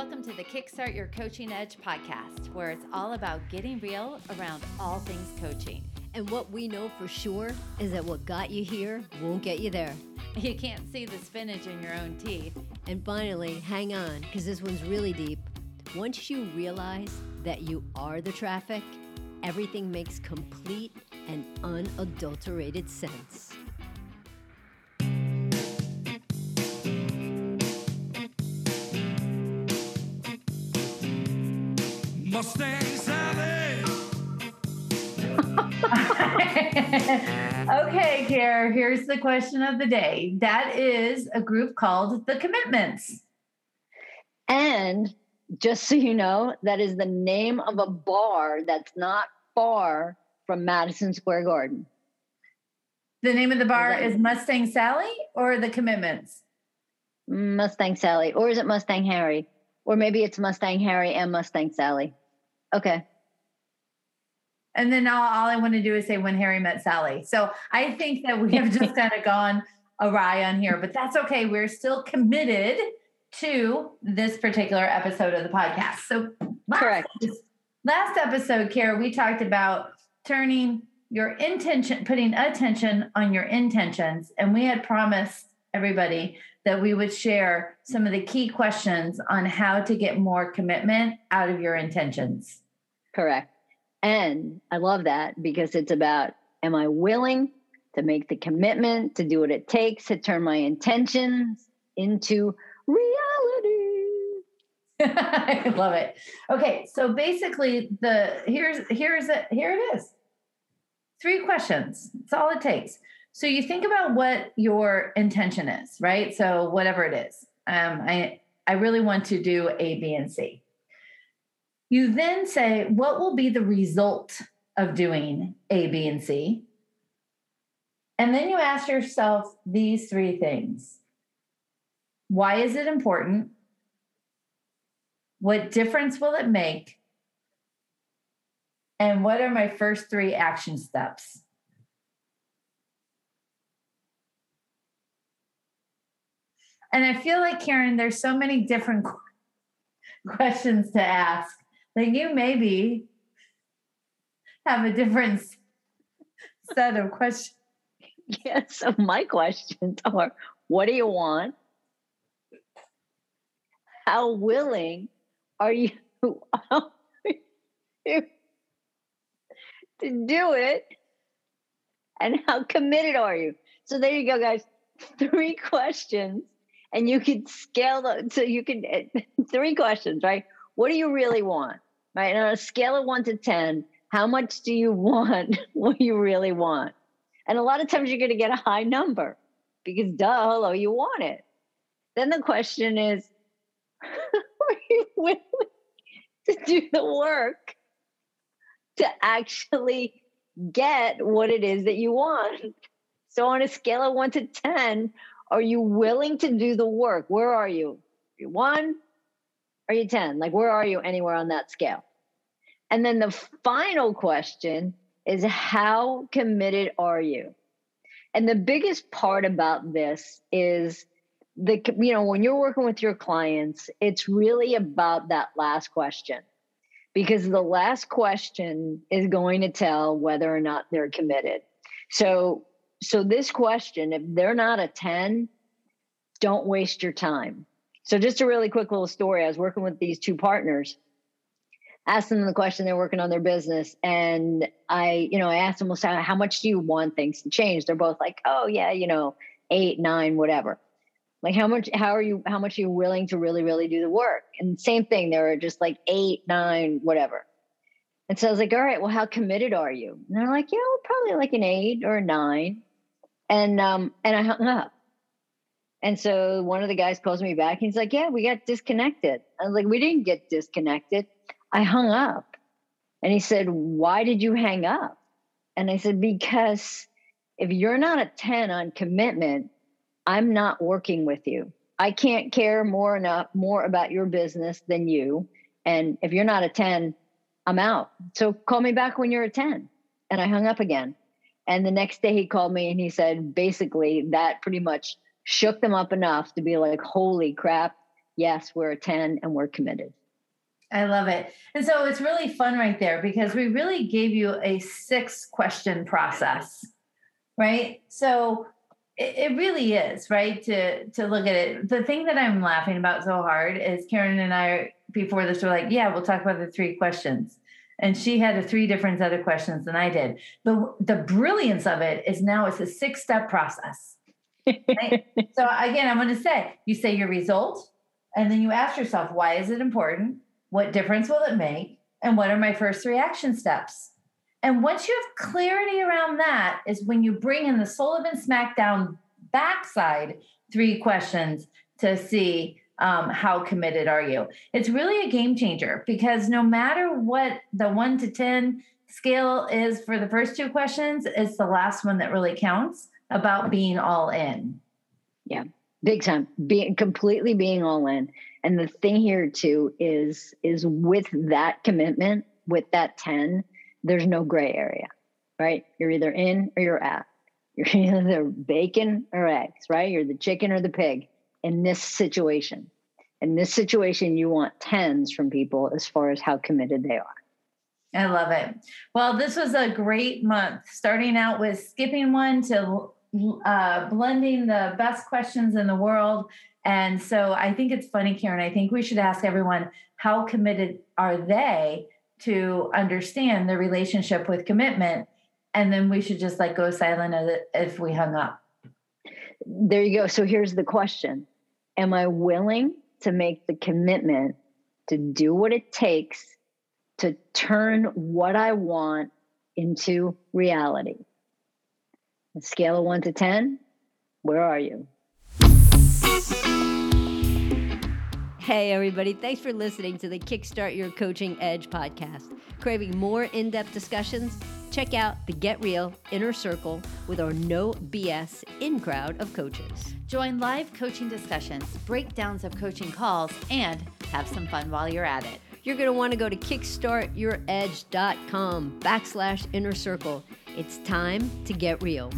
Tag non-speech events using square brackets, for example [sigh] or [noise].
Welcome to the Kickstart Your Coaching Edge podcast, where it's all about getting real around all things coaching. And what we know for sure is that what got you here won't get you there. You can't see the spinach in your own teeth. And finally, hang on, because this one's really deep. Once you realize that you are the traffic, everything makes complete and unadulterated sense. Mustang Sally. okay, Care, here's the question of the day. That is a group called The Commitments. And just so you know, that is the name of a bar that's not far from Madison Square Garden. The name of the bar Is is, that- Mustang Sally or The Commitments? Mustang Sally. Or is it Mustang Harry? Or maybe it's Mustang Harry and Mustang Sally. Okay. And then all, all I want to do is say when Harry met Sally. So I think that we have just [laughs] kind of gone awry on here, but that's okay. We're still committed to this particular episode of the podcast. So last, Correct. last episode, Kara, we talked about turning your intention, putting attention on your intentions. And we had promised everybody that we would share some of the key questions on how to get more commitment out of your intentions. Correct. And I love that because it's about am I willing to make the commitment to do what it takes to turn my intentions into reality? [laughs] I love it. Okay, so basically the here's here's it here it is. Three questions. That's all it takes. So you think about what your intention is, right? So whatever it is. Um, I I really want to do A, B, and C. You then say, what will be the result of doing A, B, and C? And then you ask yourself these three things. Why is it important? What difference will it make? And what are my first three action steps? And I feel like, Karen, there's so many different [laughs] questions to ask that you maybe have a different set of questions. [laughs] Yeah. So my questions are what do you want? How willing are you, [laughs] are you to do it? And how committed are you? So there you go, guys. Three questions. And you could scale the, so you can, eh, [laughs] three questions, right? What do you really want? Right. And on a scale of one to 10, how much do you [laughs] want what you really want? And a lot of times you're going to get a high number because, duh, hello, you want it. Then the question is, [laughs] are you willing to do the work to actually get what it is that you want? So, on a scale of one to 10, are you willing to do the work? Where are you? Are you one? Are you 10? Like, where are you anywhere on that scale? And then the final question is how committed are you? And the biggest part about this is the you know when you're working with your clients, it's really about that last question. Because the last question is going to tell whether or not they're committed. So so this question if they're not a 10, don't waste your time. So just a really quick little story. I was working with these two partners asked them the question they're working on their business and i you know i asked them well how much do you want things to change? They're both like oh yeah you know eight nine whatever. Like how much how are you how much are you willing to really really do the work? And same thing they were just like eight nine whatever. And so i was like all right well how committed are you? And they're like yeah probably like an eight or a nine and um and i hung up and so one of the guys calls me back. He's like, "Yeah, we got disconnected." I was like, "We didn't get disconnected. I hung up." And he said, "Why did you hang up?" And I said, "Because if you're not a 10 on commitment, I'm not working with you. I can't care more enough more about your business than you. And if you're not a 10, I'm out. So call me back when you're a 10." And I hung up again. And the next day he called me and he said basically that pretty much shook them up enough to be like, holy crap, yes, we're a 10 and we're committed. I love it. And so it's really fun right there because we really gave you a six question process, right? So it, really is, right? To to look at it. The thing that I'm laughing about so hard is Karen and I before this were like, yeah, we'll talk about the three questions. And she had a three different set of questions than I did. The the brilliance of it is now it's a six step process. Right? [laughs] so again, I'm going to say you say your result, and then you ask yourself, why is it important? What difference will it make? And what are my first three action steps? And once you have clarity around that, is when you bring in the Sullivan SmackDown backside three questions to see um, how committed are you. It's really a game changer because no matter what the one to 10 scale is for the first two questions, it's the last one that really counts about being all in. Yeah, big time. Being completely being all in. And the thing here too is is with that commitment, with that 10, there's no gray area, right? You're either in or you're out. [laughs] You're either bacon or eggs, right? You're the chicken or the pig in this situation. In this situation, you want tens from people as far as how committed they are. I love it. Well, this was a great month, starting out with skipping one to uh, blending the best questions in the world. And so I think it's funny, Karen. I think we should ask everyone how committed are they to understand the relationship with commitment and then we should just like go silent if we hung up there you go so here's the question am i willing to make the commitment to do what it takes to turn what i want into reality a scale of 1 to 10 where are you Hey, everybody. Thanks for listening to the Kickstart Your Coaching Edge podcast. Craving more in depth discussions? Check out the Get Real Inner Circle with our no BS in crowd of coaches. Join live coaching discussions, breakdowns of coaching calls, and have some fun while you're at it. You're going to want to go to kickstartyouredge.com backslash inner circle. It's time to get real.